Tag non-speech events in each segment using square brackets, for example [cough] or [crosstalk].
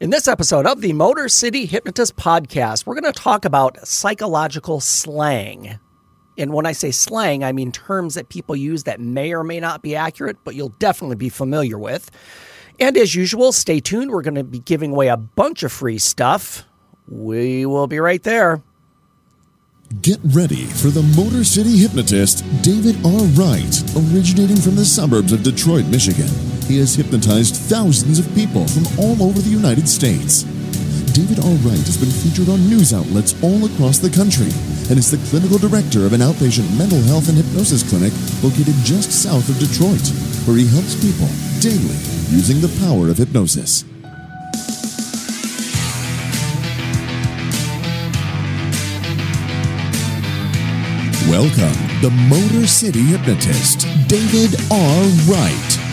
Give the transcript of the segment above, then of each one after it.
In this episode of the Motor City Hypnotist podcast, we're going to talk about psychological slang. And when I say slang, I mean terms that people use that may or may not be accurate, but you'll definitely be familiar with. And as usual, stay tuned. We're going to be giving away a bunch of free stuff. We will be right there. Get ready for the Motor City hypnotist, David R. Wright, originating from the suburbs of Detroit, Michigan. He has hypnotized thousands of people from all over the United States. David R. Wright has been featured on news outlets all across the country and is the clinical director of an outpatient mental health and hypnosis clinic located just south of Detroit, where he helps people daily using the power of hypnosis. Welcome, the Motor City hypnotist, David R. Wright.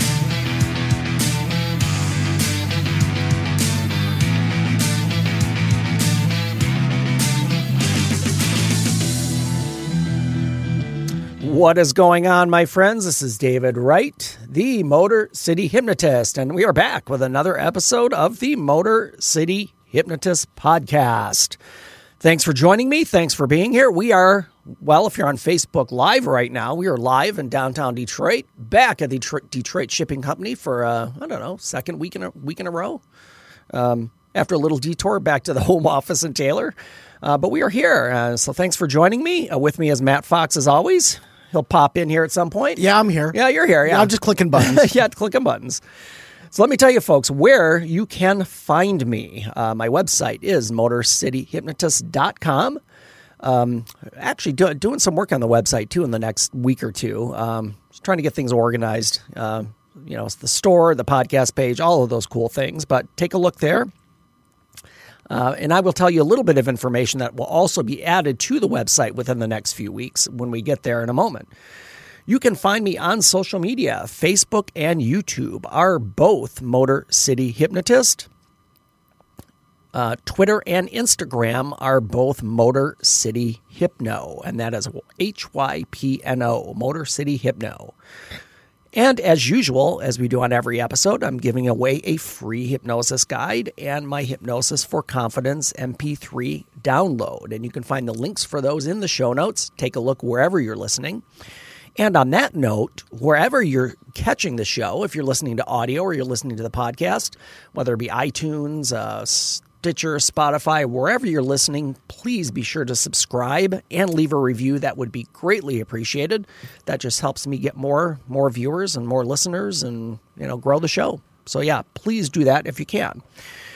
What is going on, my friends? This is David Wright, the Motor City Hypnotist, and we are back with another episode of the Motor City Hypnotist podcast. Thanks for joining me. Thanks for being here. We are, well, if you're on Facebook Live right now, we are live in downtown Detroit, back at the Detroit, Shipping Company for, uh, I don't know, second week in a week in a row. Um, after a little detour back to the [laughs] home office in Taylor. Uh, but we are here. Uh, so thanks for joining me. Uh, with me is Matt Fox, as always. He'll pop in here at some point. Yeah, I'm here. Yeah, you're here. Yeah, I'm just clicking buttons. [laughs] yeah, clicking buttons. So let me tell you, folks, where you can find me. Uh, my website is motorcityhypnotist.com. Um, actually, do, doing some work on the website too in the next week or two. Um, just trying to get things organized. Uh, you know, it's the store, the podcast page, all of those cool things. But take a look there. Uh, and I will tell you a little bit of information that will also be added to the website within the next few weeks when we get there in a moment. You can find me on social media. Facebook and YouTube are both Motor City Hypnotist. Uh, Twitter and Instagram are both Motor City Hypno, and that is H Y P N O, Motor City Hypno. And as usual, as we do on every episode, I'm giving away a free hypnosis guide and my Hypnosis for Confidence MP3 download. And you can find the links for those in the show notes. Take a look wherever you're listening. And on that note, wherever you're catching the show, if you're listening to audio or you're listening to the podcast, whether it be iTunes, uh, Stitcher, Spotify, wherever you're listening, please be sure to subscribe and leave a review. That would be greatly appreciated. That just helps me get more more viewers and more listeners, and you know, grow the show. So yeah, please do that if you can.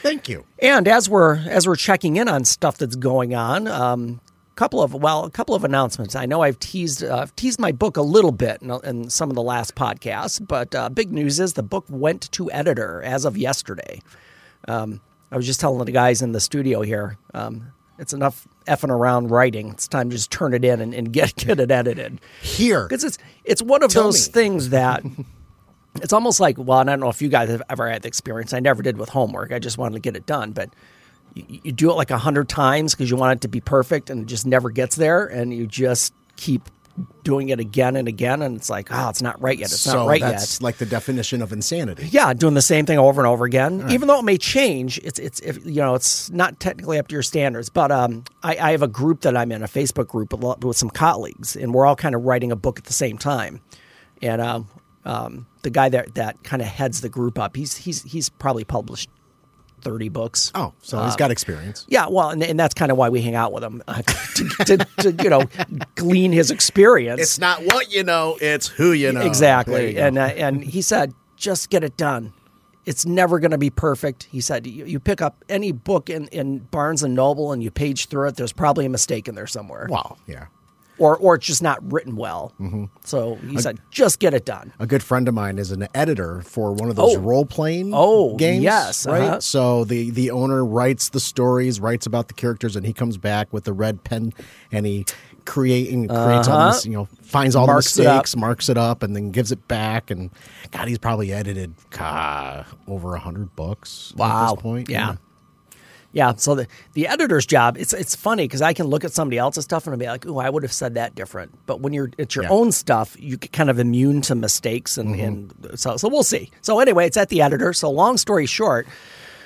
Thank you. And as we're as we're checking in on stuff that's going on, um, couple of well, a couple of announcements. I know I've teased uh, teased my book a little bit in, in, some of the last podcasts, but uh, big news is the book went to editor as of yesterday. Um, I was just telling the guys in the studio here, um, it's enough effing around writing. It's time to just turn it in and, and get get it edited. Here, because it's it's one of Tell those me. things that [laughs] it's almost like well, and I don't know if you guys have ever had the experience. I never did with homework. I just wanted to get it done, but you, you do it like a hundred times because you want it to be perfect, and it just never gets there, and you just keep doing it again and again, and it's like, oh, it's not right yet. It's so not right that's yet. That's like the definition of insanity. Yeah, doing the same thing over and over again, even though it may change. It's it's if, you know it's not technically up to your standards. But um, I, I have a group that I'm in, a Facebook group with, with some colleagues, and we're all kind of writing a book at the same time. And um, um, the guy that that kind of heads the group up, he's he's he's probably published thirty books. Oh, so he's got experience. Yeah, well, and, and that's kind of why we hang out with him uh, [laughs] to, to, to you know glean his experience. It's not what you know; it's who you know. Exactly. you. And uh, and he said, just get it done. It's never going to be perfect. He said, you, you pick up any book in, in Barnes and Noble and you page through it. There's probably a mistake in there somewhere, wow, yeah. Or or it's just not written well. Mm-hmm. So he said, just get it done. A good friend of mine is an editor for one of those Oh. role playing Oh, games. yes, right. uh-huh. So the the owner writes the stories, writes about the characters, and he comes back with the red pen and he create and creates all this, you know, finds all Uh-huh. Marks the mistakes, marks it up, and then gives it back. And God, he's probably edited God, over a hundred books at Wow. this point. Yeah. Yeah, so the, the editor's job, it's it's funny because I can look at somebody else's stuff and I'll be like, oh, I would have said that different. But when you're it's your Yeah. Mm-hmm. own stuff, you get kind of immune to mistakes and, and so so we'll see. So anyway, it's at the editor. So long story short,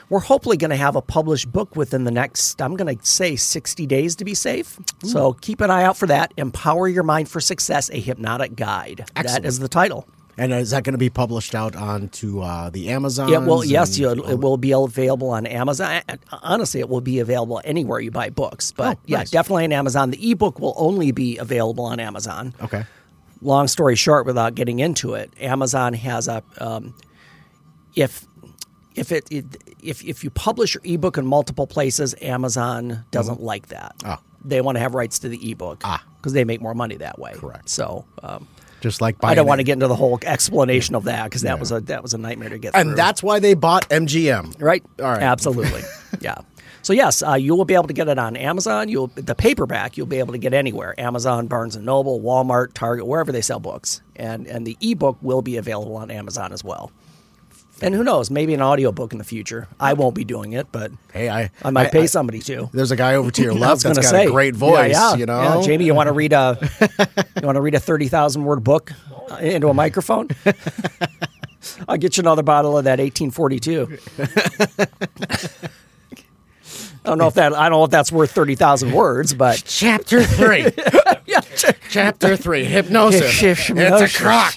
we're hopefully going to have a published book within the next, I'm going to say 60 days to be safe. So keep an eye out for that. Empower Your Mind for Success, a hypnotic guide. Excellent. That is the title. And is that going to be published out onto uh, the Amazon? Yeah, well, yes, you, it will be available on Amazon. Honestly, it will be available anywhere you buy books. But Oh, yeah, nice. definitely on Amazon. The ebook will only be available on Amazon. Okay. long story short, without getting into it, Amazon has a um, if if it, it if if you publish your ebook in multiple places, Amazon doesn't like that. Ah. They want to have rights to the ebook Ah. because they make more money that way. Correct. So um, Just like I don't want to get into the whole explanation of that because that was a that was a nightmare to get through. And through. that's why they bought MGM. Right. All right. Absolutely. [laughs] yeah. So yes, uh, you will be able to get it on Amazon. You'll the paperback you'll be able to get anywhere: Amazon, Barnes and Noble, Walmart, Target, wherever they sell books. And and the ebook will be available on Amazon as well. And who knows? Maybe an audiobook in the future. I won't be doing it, but Hey, I I might pay I- somebody to. There's a guy over to your [laughs] I left that's got say a great voice. yeah, you know, yeah. Jamie, you want to read a [laughs] you want to read a thirty thousand word book uh, into a microphone? [laughs] I'll get you another bottle of that eighteen forty two. I don't know if that I don't know if that's worth thirty thousand words, but [laughs] Chapter three. [laughs] yeah, Chapter three. Hypnosis. Hypnosis. It's a crock.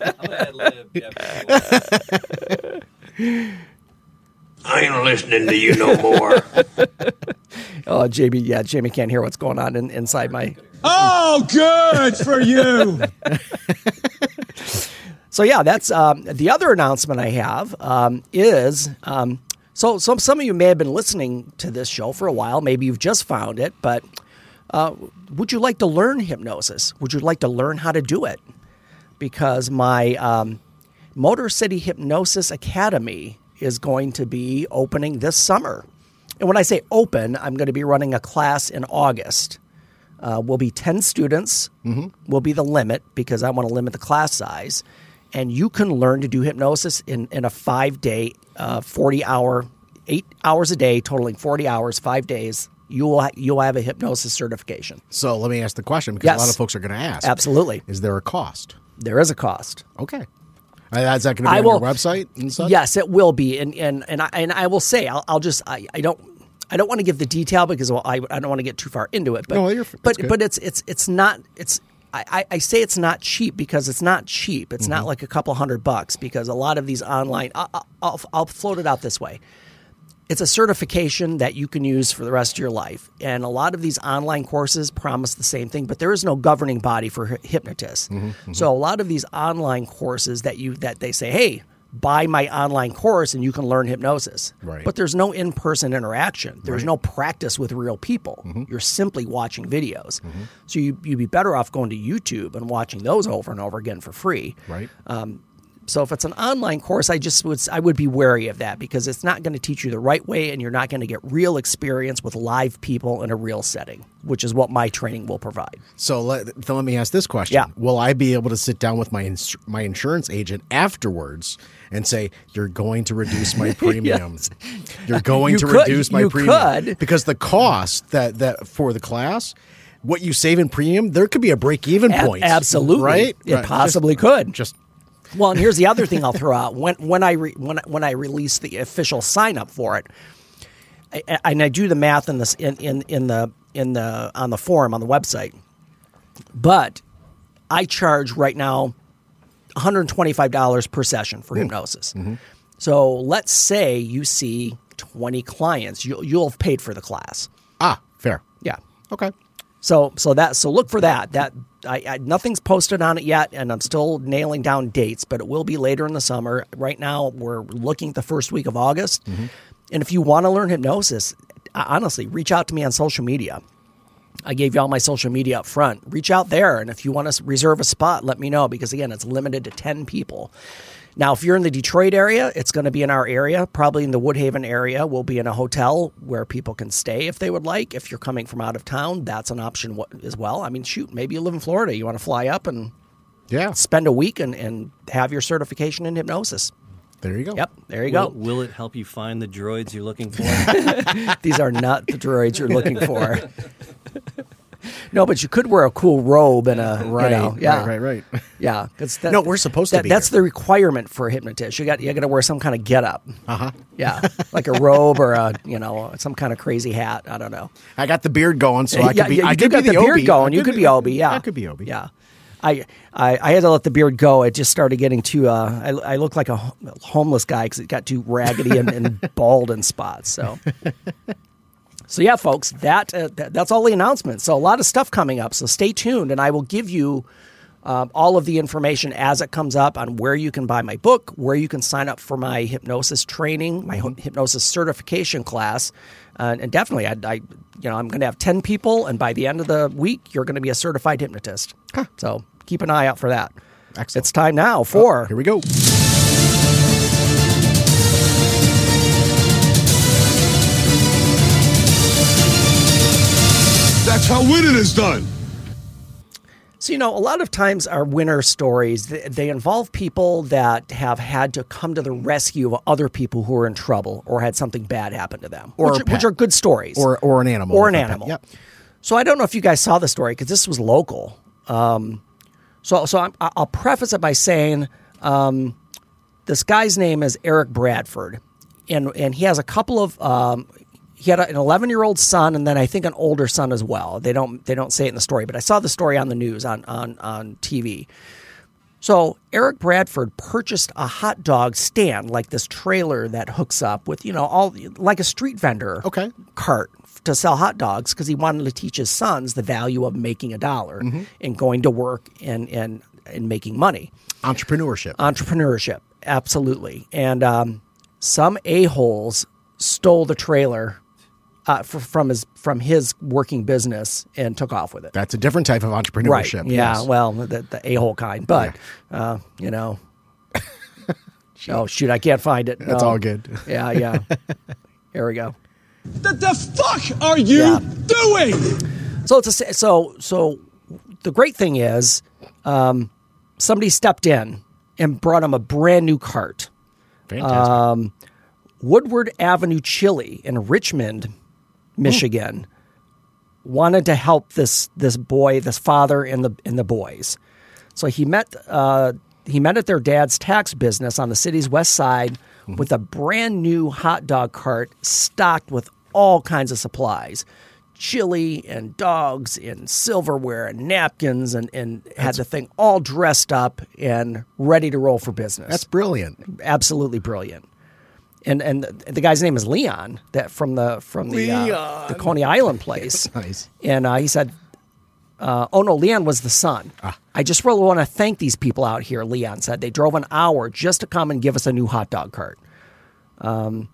I'm gonna ad-lib, yeah. I ain't listening to you no more. [laughs] oh Jamie, yeah, Jamie can't hear what's going on in, inside my Oh, good for you. So yeah, that's um, the other announcement I have um, is um, so some some of you may have been listening to this show for a while. Maybe you've just found it, but uh, would you like to learn hypnosis? Would you like to learn how to do it? Because my um, Motor City Hypnosis Academy is going to be opening this summer, and when I say open, I'm going to be running a class in August. Uh, will be 10 students will be the limit because I want to limit the class size. And you can learn to do hypnosis in, in a five day, uh, 40 hour, eight hours a day, totaling 40 hours, five days. You will, ha- you'll have a hypnosis certification. So let me ask the question because Yes. a lot of folks are going to ask. Absolutely. Is there a cost? There is a cost. Okay. Uh, Is that going to be I on will- your website? Yes, it will be, and and and I, and I will say, I'll, I'll just I, I don't I don't want to give the detail because well, I I don't want to get too far into it. But No, you're but good. but it's it's it's not it's. I, I- say it's not cheap because it's not cheap. It's Mm-hmm. not like a couple hundred bucks because a lot of these online. I, I- I'll, I'll float it out this way. It's a certification that you can use for the rest of your life. And a lot of these online courses promise the same thing, but there is no governing body for hy- hypnotists. Mm-hmm, So a lot of these online courses that you that they say, "Hey, buy my online course and you can learn hypnosis." Right. But there's no in-person interaction. There's no practice with real people. Mm-hmm. You're simply watching videos. So you you'd be better off going to YouTube and watching those over and over again for free. Right. So if it's an online course, I just would I would be wary of that because it's not going to teach you the right way, and you're not going to get real experience with live people in a real setting, which is what my training will provide. So let, so let me ask this question. Yeah. Will I be able to sit down with my ins- my insurance agent afterwards and say, "You're going to reduce my [laughs] premium. You're going You to could- reduce my premium." could. Because the cost that that for the class, what you save in premium, there could be a break even A- point. absolutely, Right? It Right. possibly Just- could. Just Well, and here's the other thing I'll throw out when when I re, when when I release the official sign up for it, I, and I do the math in this in, in in the in the on the forum on the website, but I charge right now one hundred twenty five dollars per session for hypnosis. So let's say you see twenty clients, you, you'll have paid for the class. ah, fair. Yeah. Okay. So so that so look for that. That I, I nothing's posted on it yet, and I'm still nailing down dates, but it will be later in the summer. Right now, we're looking at the first week of August. Mm-hmm. And if you want to learn hypnosis, honestly, reach out to me on social media. I gave you all my social media up front. Reach out there, and if you want to reserve a spot, let me know because again, it's limited to ten people. Now, if you're in the Detroit area, it's going to be in our area, probably in the Woodhaven area. We'll be in a hotel where people can stay if they would like. If you're coming from out of town, that's an option as well. I mean, shoot, maybe you live in Florida. You want to fly up and Yeah. spend a week and, and have your certification in hypnosis. There you go. Yep, there you Will, go. will it help you find the droids you're looking for? [laughs] These are not the droids you're looking for. [laughs] no, but you could wear a cool robe and a you Right, know, yeah, right, right, right. [laughs] yeah. 'cause that, No, we're supposed to be That's here. the requirement for a hypnotist. You got you got to wear some kind of get up. Uh Uh-huh. Yeah, like a robe or a you know some kind of crazy hat. I don't know. I got the beard going, so I could be. yeah, I could got be the the beard Obi. going. I You could be Obi. Yeah, I could be Obi. Yeah. I, I I had to let the beard go. It just started getting too. Uh, I I look like a homeless guy because it got too raggedy and, and [laughs] bald in spots. So. [laughs] So yeah, folks, that, uh, that that's all the announcements. So a lot of stuff coming up. So stay tuned, and I will give you um, all of the information as it comes up on where you can buy my book, where you can sign up for my hypnosis training, my Mm-hmm. hypnosis certification class, uh, and definitely, I, I you know I'm going to have ten people, and by the end of the week, you're going to be a certified hypnotist. So keep an eye out for that. Excellent. It's time now for Here we go. That's how winning is done. So, you know, a lot of times our winner stories, they, they involve people that have had to come to the rescue of other people who are in trouble or had something bad happen to them, Or which, a pet. which are good stories. Or or an animal. Or an animal. Yep. So I don't know if you guys saw the story because this was local. Um, so so I'm, I'll preface it by saying um, this guy's name is Eric Bradford, and and he has a couple of um, he had an 11 year old son and then I think an older son as well. They don't they don't say it in the story, but I saw the story on the news on on on TV. So Eric Bradford purchased a hot dog stand, like this trailer that hooks up with, you know, all like a street vendor Okay. cart to sell hot dogs because he wanted to teach his sons the value of making a dollar and going to work and and and making money Entrepreneurship. entrepreneurship absolutely and um, some a-holes stole the trailer uh, f- from his from his working business and took off with it That's a different type of right entrepreneurship. yeah yes. well the, the a-hole kind but uh, you know [laughs] oh shoot i can't find it That's No. all good. yeah yeah [laughs] here we go What the fuck are you Yeah. doing? So it's a, so so the great thing is, um, somebody stepped in and brought him a brand new cart. Fantastic. Um, Woodward Avenue Chili in Richmond, Michigan, wanted to help this this boy, this father, and the and the boys. So he met uh, he met at their dad's tax business on the city's west side with a brand new hot dog cart stocked with all kinds of supplies. Chili and dogs and silverware and napkins and, and had the thing all dressed up and ready to roll for business That's brilliant. absolutely brilliant. And and the, the guy's name is Leon that from the from the uh, the Coney Island place. [laughs] Nice. And uh, he said, uh, "Oh no, Leon was the son. I just really want to thank these people out here." Leon said they drove an hour just to come and give us a new hot dog cart. Um,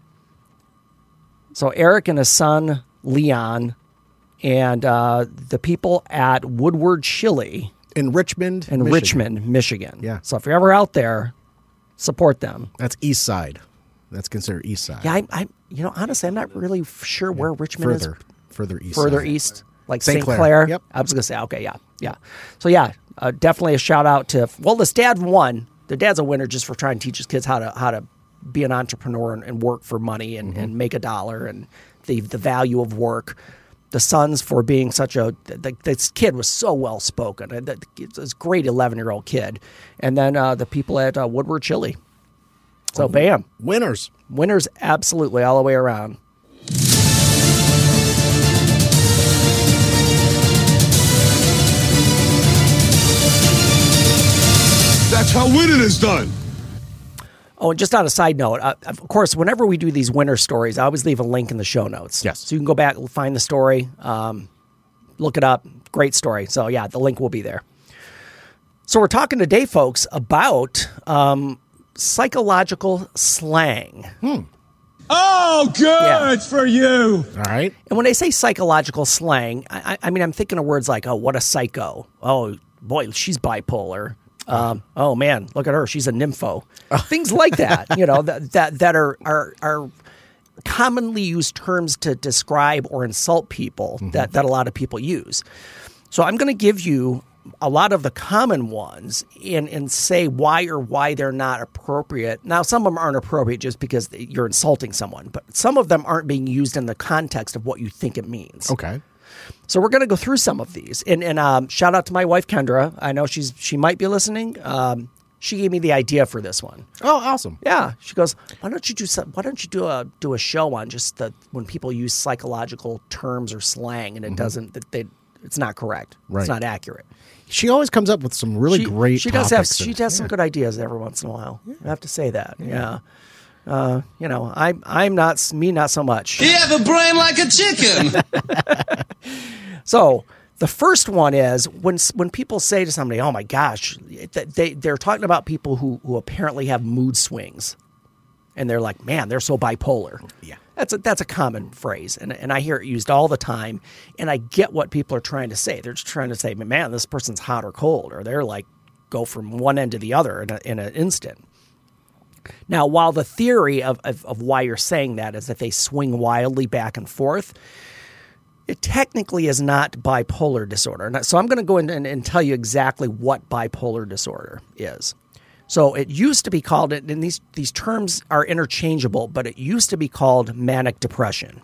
so Eric and his son Leon and uh, the people at Woodward Chili In Richmond. in Michigan. Richmond, Michigan. Yeah. So if you're ever out there, support them. That's east side. That's considered east side. Yeah, I, I you know, honestly, I'm not really sure where Richmond Further. is. Further east. Further side. east, like St. Clair. Clair. Yep. I was gonna say, okay, yeah, yeah. So yeah, uh, definitely a shout out to. Well, this dad won. The dad's a winner just for trying to teach his kids how to how to be an entrepreneur and, and work for money and, and make a dollar and the the value of work. The sons for being such a the, this kid was so well spoken. That- This great eleven year old kid, and then uh, the people at uh, Woodward Chili. So bam, Winners. winners absolutely all the way around. How winning is done. Oh, and just on a side note, uh, of course, whenever we do these winter stories, I always leave a link in the show notes. Yes. So you can go back, and find the story, um, look it up. Great story. So, yeah, the link will be there. So, we're talking today, folks, about um, psychological slang. Oh, good Yeah. for you. All right. And when I say psychological slang, I, I I mean, I'm thinking of words like, oh, what a psycho. Oh, boy, she's bipolar. Um, oh man, look at her. She's a nympho. [laughs] Things like that, you know, that, that, that are, are, are commonly used terms to describe or insult people that, that a lot of people use. So I'm going to give you a lot of the common ones and, and say why or why they're not appropriate. Now, some of them aren't appropriate just because you're insulting someone, but some of them aren't being used in the context of what you think it means. Okay. So we're going to go through some of these. And, and um, shout out to my wife Kendra. I know she's she might be listening. Um, she gave me the idea for this one. Oh, awesome. Yeah, she goes, "Why don't you do some, Why don't you do a do a show on just the when people use psychological terms or slang and it doesn't that they it's not correct. Right. It's not accurate. She always comes up with some really she, great. She does have she and- does some good ideas every once in a while. I have to say that. Yeah. Uh, you know, I I'm not me not so much. You have a brain like a chicken. [laughs] So the first one is when when people say to somebody, "Oh my gosh," they they're talking about people who who apparently have mood swings, and they're like, "Man, they're so bipolar." Yeah. That's a, that's a common phrase, and, and I hear it used all the time. And I get what people are trying to say. They're just trying to say, "Man, this person's hot or cold," or they're like go from one end to the other in, a, in an instant. Now, while the theory of, of, of why you're saying that is that they swing wildly back and forth, it technically is not bipolar disorder. So I'm going to go in and, and tell you exactly what bipolar disorder is. So it used to be called, and these, these terms are interchangeable, but it used to be called manic depression.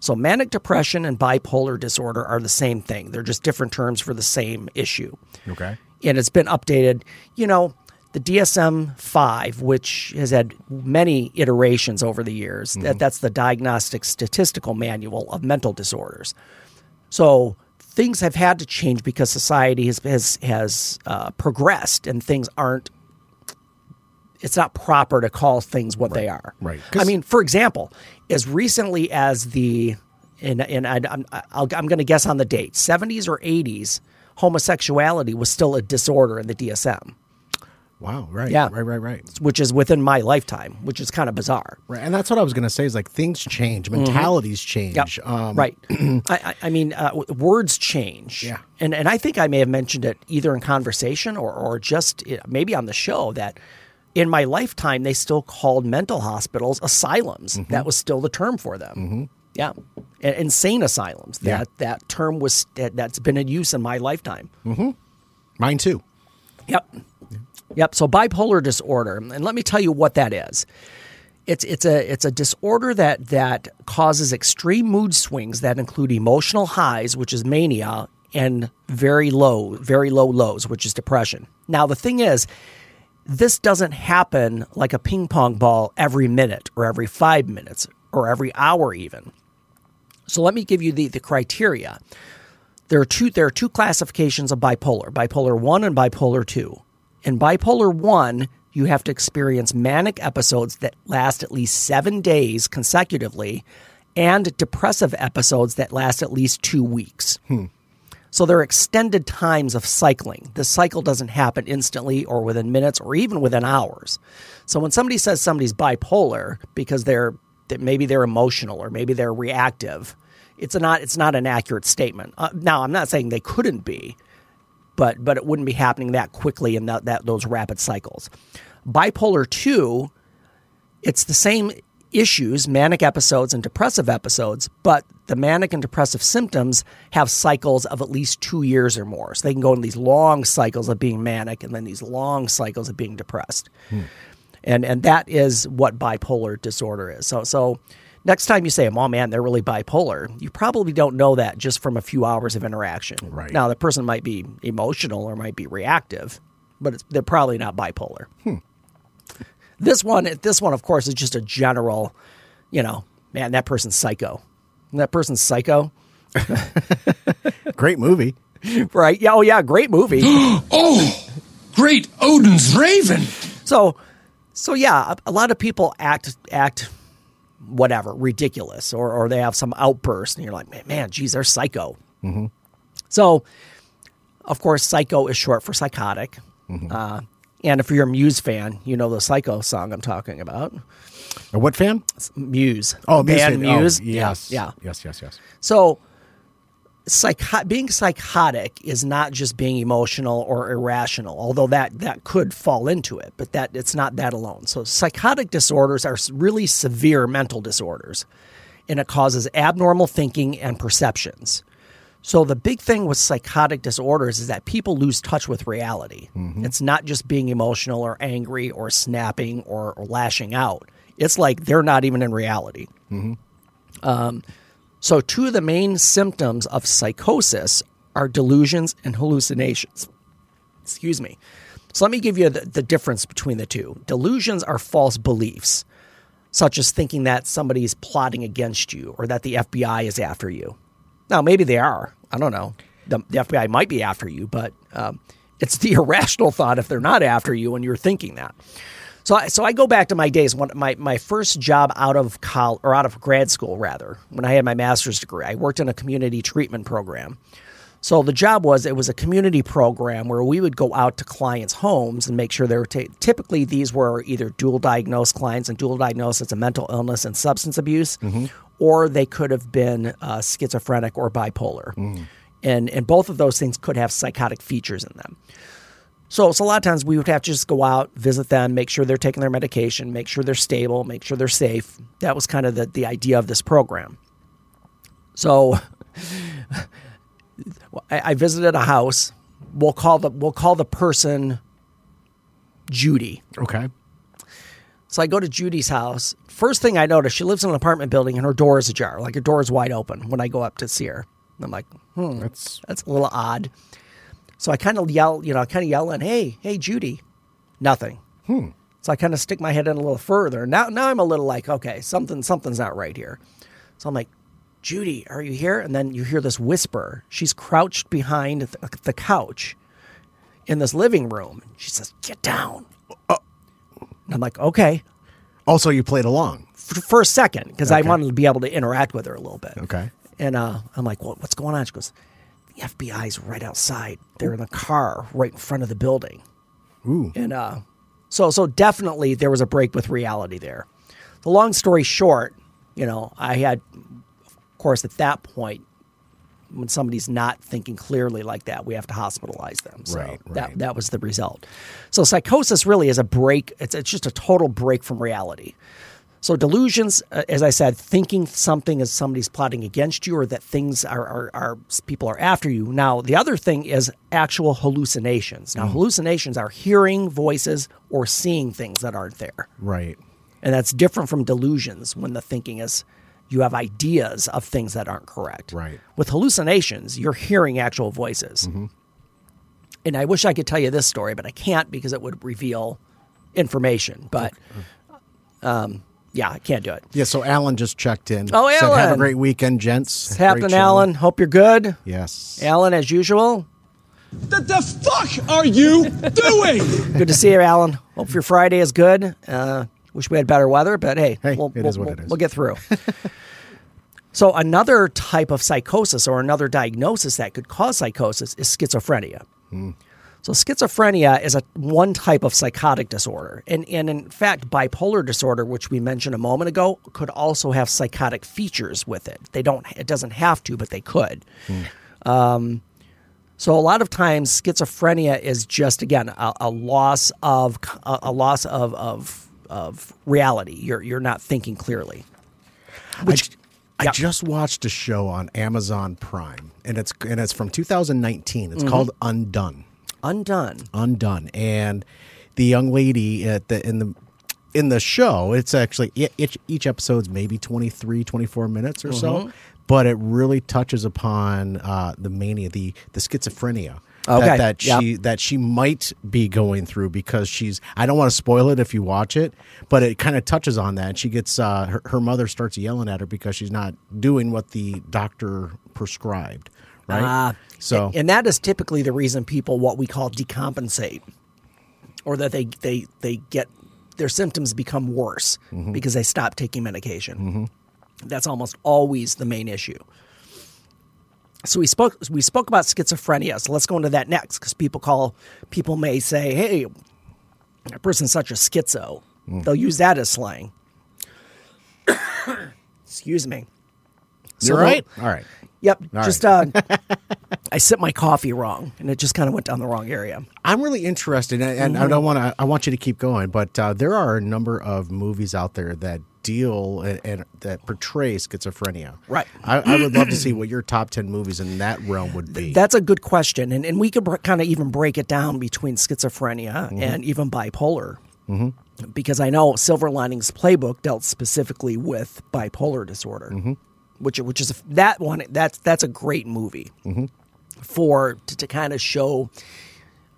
So manic depression and bipolar disorder are the same thing. They're just different terms for the same issue Okay. and it's been updated. You know, the DSM five, which has had many iterations over the years, that that's the Diagnostic Statistical Manual of Mental Disorders. So things have had to change because society has has, has uh, progressed, and things aren't. It's not proper to call things what they are. right. I mean, for example, as recently as the, and and I, I'm I'm going to guess on the date, 70s or 80s, homosexuality was still a disorder in the DSM, Wow. Right. Yeah. Right. Right. Right. which is within my lifetime, which is kind of bizarre. Right. And that's what I was going to say. Is like things change, mentalities change. Mm-hmm. Yep. Um, right. [clears throat] I, I, mean, uh, words change. Yeah. And and I think I may have mentioned it either in conversation or or just uh, maybe on the show that in my lifetime they still called mental hospitals asylums. Mm-hmm. That was still the term for them. Mm-hmm. Yeah. And insane asylums. That Yeah. that term was that, that's been in use in my lifetime. Mine too. Yep. Yep. So bipolar disorder, and let me tell you what that is. It's it's a it's a disorder that that causes extreme mood swings that include emotional highs, which is mania, and very low, very low lows, which is depression. Now the thing is, this doesn't happen like a ping pong ball every minute or every five minutes or every hour even. So let me give you the, the criteria. There are two there are two classifications of bipolar, bipolar 1 and bipolar 2. In bipolar 1, you have to experience manic episodes that last at least 7 days consecutively and depressive episodes that last at least 2 weeks. Hmm. So there are extended times of cycling. The cycle doesn't happen instantly or within minutes or even within hours. So when somebody says somebody's bipolar because they're that maybe they're emotional or maybe they're reactive, it's not it's not an accurate statement. Uh, now I'm not saying they couldn't be, but but it wouldn't be happening that quickly in that, that those rapid cycles. Bipolar two, it's the same issues, manic episodes and depressive episodes, but the manic and depressive symptoms have cycles of at least two years or more. So they can go in these long cycles of being manic and then these long cycles of being depressed. And and that is what bipolar disorder is. So so next time you say, "Oh man, they're really bipolar," you probably don't know that just from a few hours of interaction. Right. Now the person might be emotional or might be reactive, but it's, they're probably not bipolar. Hmm. This one, this one, of course, is just a general, you know, man, that person's psycho. That person's psycho, [laughs] Great movie. right? Yeah, oh yeah, great movie. [gasps] Oh, great Odin's Raven. So, so yeah, a, a lot of people act act whatever ridiculous, or or they have some outburst, and you're like, man, man geez, they're psycho. So, of course, psycho is short for psychotic. Uh, and if you're a Muse fan, you know the Psycho song I'm talking about. A what fan? Muse. Oh, Muse band fan. Oh, Muse. yes. Yeah. Yes. Yes. Yes. So, psycho- being psychotic is not just being emotional or irrational, although that that could fall into it, but that it's not that alone. So, psychotic disorders are really severe mental disorders, and it causes abnormal thinking and perceptions. So, the big thing with psychotic disorders is that people lose touch with reality. Mm-hmm. It's not just being emotional or angry or snapping or, or lashing out. It's like they're not even in reality mm-hmm. um, So, two of the main symptoms of psychosis are delusions and hallucinations. Excuse me. So, let me give you the, the difference between the two. Delusions are false beliefs, such as thinking that somebody is plotting against you or that the FBI is after you. Now, maybe they are. I don't know. The, the FBI might be after you, but um, it's the [laughs] irrational thought if they're not after you and you're thinking that. So, I, so I go back to my days when my, my first job out of college or out of grad school rather, when I had my master's degree, I worked in a community treatment program. So the job was it was a community program where we would go out to clients' homes and make sure they were ta- typically these were either dual diagnosed clients and dual diagnosis of mental illness and substance abuse, or they could have been uh, schizophrenic or bipolar, and and both of those things could have psychotic features in them. So, so a lot of times we would have to just go out, visit them, make sure they're taking their medication, make sure they're stable, make sure they're safe. That was kind of the, the idea of this program. So [laughs] I, I visited a house. We'll call the we'll call the person Judy. Okay. So I go to Judy's house. First thing I notice, she lives in an apartment building and her door is ajar. Like her door is wide open when I go up to see her. I'm like, hmm, That's that's a little odd. So I kind of yell, you know, I kind of yell in, "Hey, hey, Judy!" Nothing. Hmm. So I kind of stick my head in a little further. Now, now I'm a little like, okay, something, something's not right here. So I'm like, Judy, are you here? And then you hear this whisper. She's crouched behind the, the couch in this living room. She says, "Get down." And I'm like, okay, also you played along. f- for a second because I wanted to be able to interact with her a little bit. Okay. And uh, I'm like, what, what's going on? She goes, the FBI's right outside. They're in a car right in front of the building. Ooh. And uh, so, so definitely there was a break with reality there. The long story short, you know, I had, of course, at that point, when somebody's not thinking clearly like that, we have to hospitalize them. So Right, that that was the result. So psychosis really is a break. It's it's just a total break from reality. So delusions, uh, as I said, thinking something is somebody's plotting against you or that things are, are, are people are after you. Now the other thing is actual hallucinations. Now hallucinations are hearing voices or seeing things that aren't there. Right. And that's different from delusions when the thinking is you have ideas of things that aren't correct. Right. With hallucinations, you're hearing actual voices. And I wish I could tell you this story, but I can't because it would reveal information. But um, yeah, I can't do it. Yeah. So Alan just checked in. Oh, Said, Have a great weekend, gents. What's Great happening. Alan? Hope you're good. Yes. Alan, as usual. What the fuck are you doing? [laughs] Good to see you, Alan. Hope your Friday is good. Uh, wish we had better weather, but hey, Hey, we'll, it we'll, is what we'll, it is. we'll get through. [laughs] so, another type of psychosis or another diagnosis that could cause psychosis is schizophrenia. Hmm. So, schizophrenia is a one type of psychotic disorder, and and in fact, bipolar disorder, which we mentioned a moment ago, could also have psychotic features with it. They don't. It doesn't have to, but they could. Um, so a lot of times, schizophrenia is just again a, a loss of a, a loss of, of of reality. You're you're not thinking clearly. Which I yeah. just watched a show on Amazon Prime, and it's and it's from 2019. Mm-hmm. It's called Undone. Undone. Undone, and the young lady at the in the in the show, it's actually each each episode's maybe 23, 24 minutes or Mm-hmm. so, but it really touches upon uh, the mania, the the schizophrenia. Okay, That, that yep. she that she might be going through because she's I don't want to spoil it if you watch it, but it kind of touches on that. She gets uh, her, her mother starts yelling at her because she's not doing what the doctor prescribed, right? Ah, so and, that is typically the reason people what we call decompensate, or that they they they get their symptoms become worse Mm-hmm. because they stop taking medication. That's almost always the main issue. So we spoke we spoke about schizophrenia. So let's go into that next because people call people may say, "Hey, a person's such a schizo." Mm. They'll use that as slang. [coughs] Excuse me. you're right. All right. Yep. All just uh, [laughs] I sipped my coffee wrong, and it just kind of went down the wrong area. I'm really interested, and, and Mm-hmm. I don't want to. I want you to keep going, but uh, there are a number of movies out there that deal and, and that portray schizophrenia. Right. I, I would love to [clears throat] see what your top ten movies in that realm would be. That's a good question, and and we could br- kind of even break it down between schizophrenia Mm-hmm. and even bipolar, because I know Silver Linings Playbook dealt specifically with bipolar disorder. Mm-hmm. Which which is a, that one. That's that's a great movie for to, to kind of show.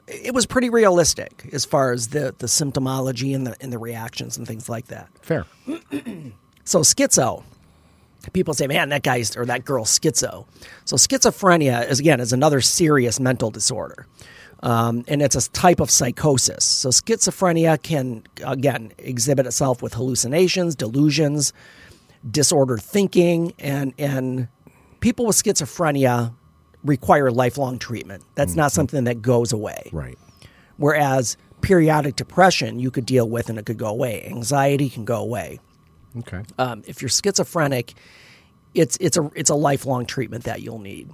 It was pretty realistic as far as the the symptomology and the and the reactions and things like that. Fair. [clears throat] So schizo. People say, "Man, that guy's or that girl's schizo." So schizophrenia is again is another serious mental disorder, um, and it's a type of psychosis. So schizophrenia can again exhibit itself with hallucinations, delusions, disordered thinking, and and people with schizophrenia require lifelong treatment. That's not something that goes away. Right. Whereas periodic depression you could deal with and it could go away. Anxiety can go away Okay. um, if you're schizophrenic, it's it's a it's a lifelong treatment that you'll need.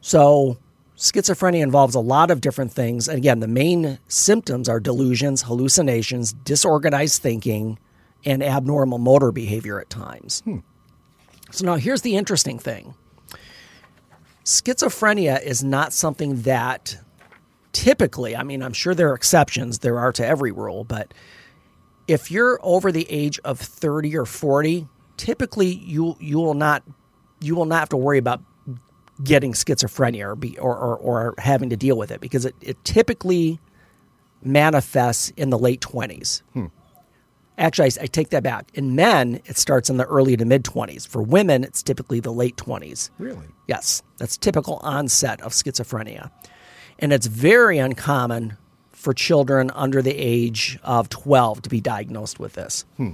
So schizophrenia involves a lot of different things. And again, the main symptoms are delusions, hallucinations, disorganized thinking, and abnormal motor behavior at times. Hmm. So now here's the interesting thing. Schizophrenia is not something that typically, I mean, I'm sure there are exceptions, there are to every rule, but if you're over the age of 30 or 40, typically you you will not you will not have to worry about getting schizophrenia or be or, or, or having to deal with it because it, it typically manifests in the late 20s. Actually, I, I take that back. In men, it starts in the early to mid 20s. For women, it's typically the late 20s. Really? Yes, that's typical onset of schizophrenia. And it's very uncommon for children under the age of 12 to be diagnosed with this. Hmm.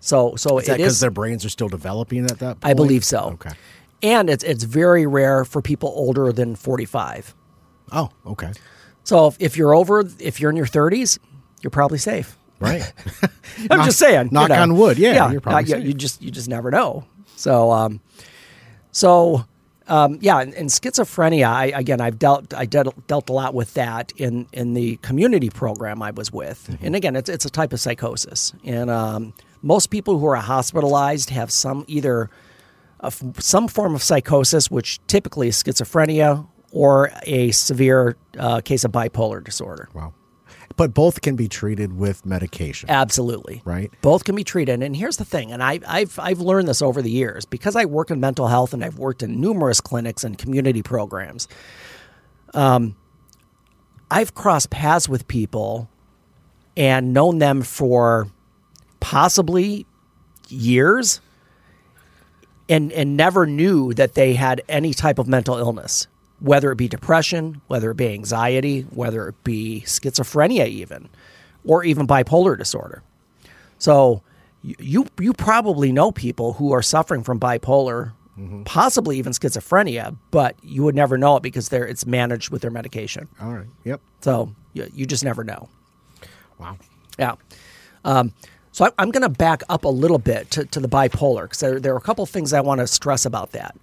So, so Is that because their brains are still developing at that point? I believe so. Okay. And it's, it's very rare for people older than 45. Oh, okay. So if, if you're over, if you're in your 30s, you're probably safe. Right. [laughs] I'm Knock- just saying. you knock know. on wood. Yeah, you're uh, probably yeah, you just you just never know. So um, so um, yeah, and, and schizophrenia. I again, I've dealt I dealt, dealt a lot with that in in the community program I was with, Mm-hmm. and again, it's it's a type of psychosis, and um, most people who are hospitalized have some either a f some form of psychosis, which typically is schizophrenia, or a severe uh, case of bipolar disorder. wow. But both can be treated with medication. Absolutely. Right. Both can be treated. And here's the thing, and I, I've I've learned this over the years because I work in mental health and I've worked in numerous clinics and community programs. Um, I've crossed paths with people and known them for possibly years and and never knew that they had any type of mental illness whether it be depression whether it be anxiety whether it be schizophrenia even or even bipolar disorder so you you probably know people who are suffering from bipolar possibly even schizophrenia but you would never know it because they're it's managed with their medication All right. Yep. so you, you just never know Wow. yeah. Um, so I, I'm going to back up a little bit to, to the bipolar because there, there are a couple things I want to stress about that.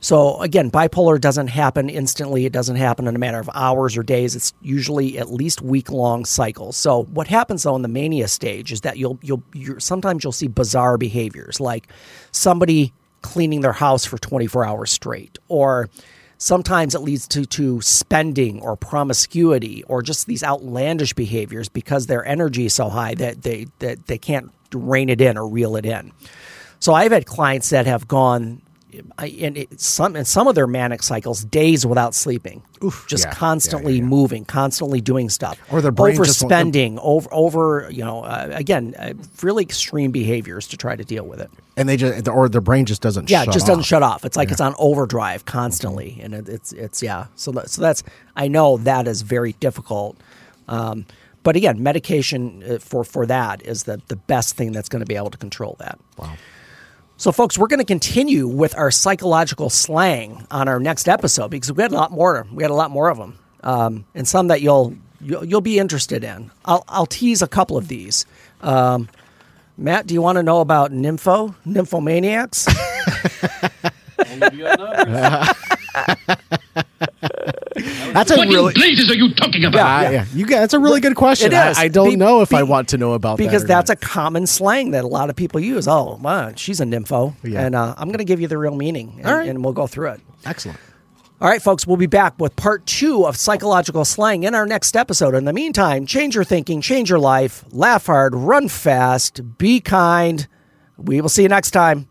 So again, bipolar doesn't happen instantly. It doesn't happen in a matter of hours or days. It's usually at least week long cycles. So what happens though in the mania stage is that you'll you'll sometimes you'll see bizarre behaviors like somebody cleaning their house for 24 hours straight or sometimes it leads to, to spending or promiscuity or just these outlandish behaviors because their energy is so high that they that they can't rein it in or reel it in. So I've had clients that have gone I, in it, some in some of their manic cycles days without sleeping, just yeah, constantly yeah, yeah. moving, constantly doing stuff, Or their brain overspending, over over you know uh, again uh, really extreme behaviors to try to deal with it. And they just, or their brain just doesn't. Yeah, shut it just doesn't shut off. It's like it's on overdrive constantly, and it, it's it's yeah. So that, so that's I know that is very difficult. Um, but again, medication uh, for for that is the the best thing that's going to be able to control that. Wow. So, folks, we're going to continue with our psychological slang on our next episode because we had a lot more. We had a lot more of them, um, and some that you'll, you'll you'll be interested in. I'll I'll tease a couple of these. Um, Matt, do you want to know about nympho nymphomaniacs? [laughs] [laughs] Only you have numbers. That's a What really. in blazes are you talking about? Ah, yeah. You that's a really good question. It is. I, I don't Be- know if I want to know about because that. or that's not. a common slang that a lot of people use. Oh, wow, she's a nympho, Yeah. and uh, I'm going to give you the real meaning, and, All right. and we'll go through it. excellent. All right, folks, we'll be back with part two of psychological slang in our next episode. In the meantime, change your thinking, change your life, laugh hard, run fast, be kind. We will see you next time.